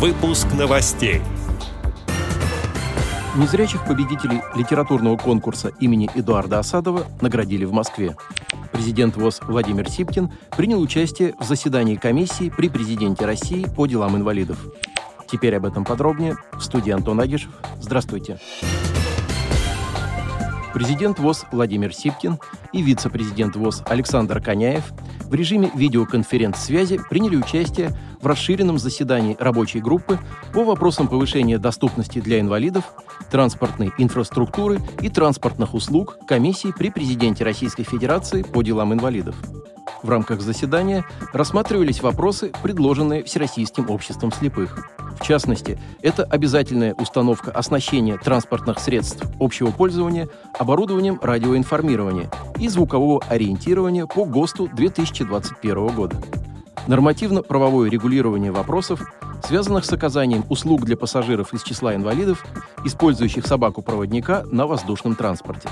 Выпуск новостей. Незрячих победителей литературного конкурса имени Эдуарда Осадова наградили в Москве. Президент ВОЗ Владимир Сипкин принял участие в заседании комиссии при президенте России по делам инвалидов. Теперь об этом подробнее. В студии Антон Агишев. Здравствуйте. Президент ВОЗ Владимир Сипкин и вице-президент ВОЗ Александр Коняев в режиме видеоконференц-связи приняли участие в расширенном заседании рабочей группы по вопросам повышения доступности для инвалидов, транспортной инфраструктуры и транспортных услуг комиссии при президенте Российской Федерации по делам инвалидов. В рамках заседания рассматривались вопросы, предложенные Всероссийским обществом слепых. В частности, это обязательная установка оснащения транспортных средств общего пользования оборудованием радиоинформирования и звукового ориентирования по ГОСТу 2021 года. Нормативно-правовое регулирование вопросов, связанных с оказанием услуг для пассажиров из числа инвалидов, использующих собаку-проводника на воздушном транспорте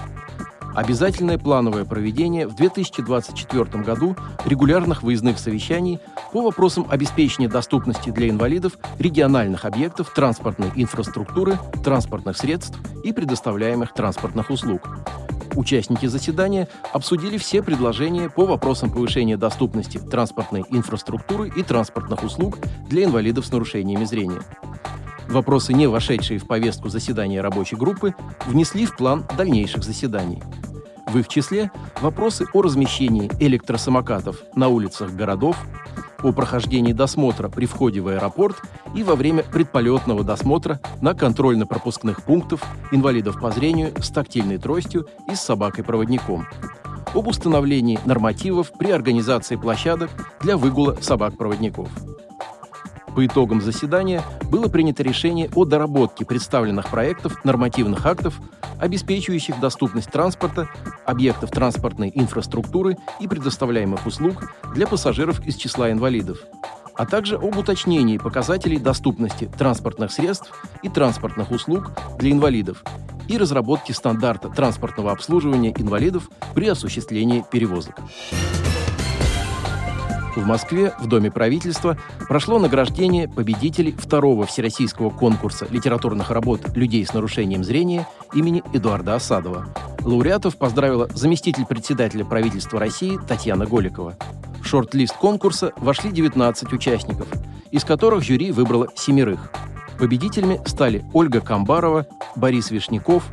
обязательное плановое проведение в 2024 году регулярных выездных совещаний по вопросам обеспечения доступности для инвалидов региональных объектов транспортной инфраструктуры, транспортных средств и предоставляемых транспортных услуг. Участники заседания обсудили все предложения по вопросам повышения доступности транспортной инфраструктуры и транспортных услуг для инвалидов с нарушениями зрения. Вопросы, не вошедшие в повестку заседания рабочей группы, внесли в план дальнейших заседаний. В их числе вопросы о размещении электросамокатов на улицах городов, о прохождении досмотра при входе в аэропорт и во время предполетного досмотра на контрольно-пропускных пунктах инвалидов по зрению с тактильной тростью и с собакой-проводником, об установлении нормативов при организации площадок для выгула собак-проводников. По итогам заседания было принято решение о доработке представленных проектов нормативных актов, обеспечивающих доступность транспорта, объектов транспортной инфраструктуры и предоставляемых услуг для пассажиров из числа инвалидов, а также об уточнении показателей доступности транспортных средств и транспортных услуг для инвалидов и разработке стандарта транспортного обслуживания инвалидов при осуществлении перевозок. В Москве в Доме правительства прошло награждение победителей второго всероссийского конкурса литературных работ людей с нарушением зрения имени Эдуарда Осадова. Лауреатов поздравила заместитель председателя правительства России Татьяна Голикова. В шорт-лист конкурса вошли 19 участников, из которых жюри выбрало семерых. Победителями стали Ольга Камбарова, Борис Вишняков,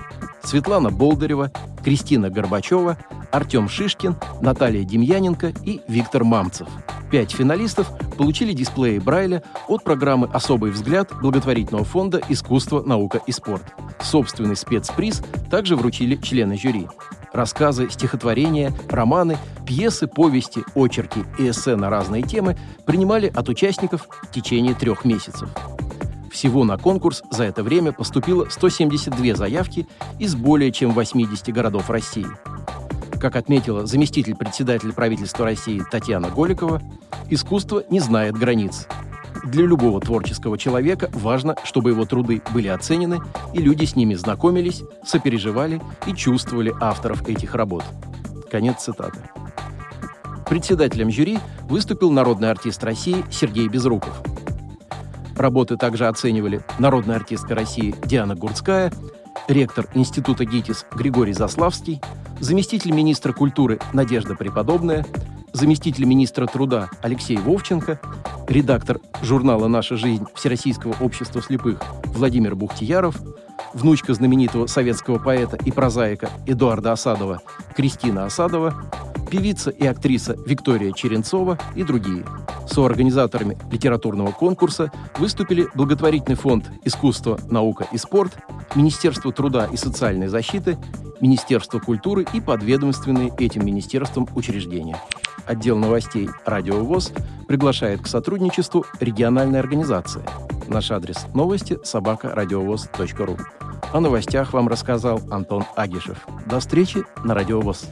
Светлана Болдырева, Кристина Горбачева, Артем Шишкин, Наталья Демьяненко и Виктор Мамцев – Пять финалистов получили дисплеи Брайля от программы «Особый взгляд» благотворительного фонда «Искусство, наука и спорт». Собственный спецприз также вручили члены жюри. Рассказы, стихотворения, романы, пьесы, повести, очерки и эссе на разные темы принимали от участников в течение трех месяцев. Всего на конкурс за это время поступило 172 заявки из более чем 80 городов России – как отметила заместитель председателя правительства России Татьяна Голикова, искусство не знает границ. Для любого творческого человека важно, чтобы его труды были оценены, и люди с ними знакомились, сопереживали и чувствовали авторов этих работ. Конец цитаты. Председателем жюри выступил народный артист России Сергей Безруков. Работы также оценивали народная артистка России Диана Гурцкая, ректор Института ГИТИС Григорий Заславский, заместитель министра культуры Надежда Преподобная, заместитель министра труда Алексей Вовченко, редактор журнала «Наша жизнь» Всероссийского общества слепых Владимир Бухтияров, внучка знаменитого советского поэта и прозаика Эдуарда Осадова Кристина Осадова, певица и актриса Виктория Черенцова и другие. Соорганизаторами литературного конкурса выступили благотворительный фонд «Искусство, наука и спорт», Министерство труда и социальной защиты, Министерство культуры и подведомственные этим министерством учреждения. Отдел новостей «Радио ВОЗ» приглашает к сотрудничеству региональной организации. Наш адрес новости – собакарадиовоз.ру. О новостях вам рассказал Антон Агишев. До встречи на «Радио ВОЗ».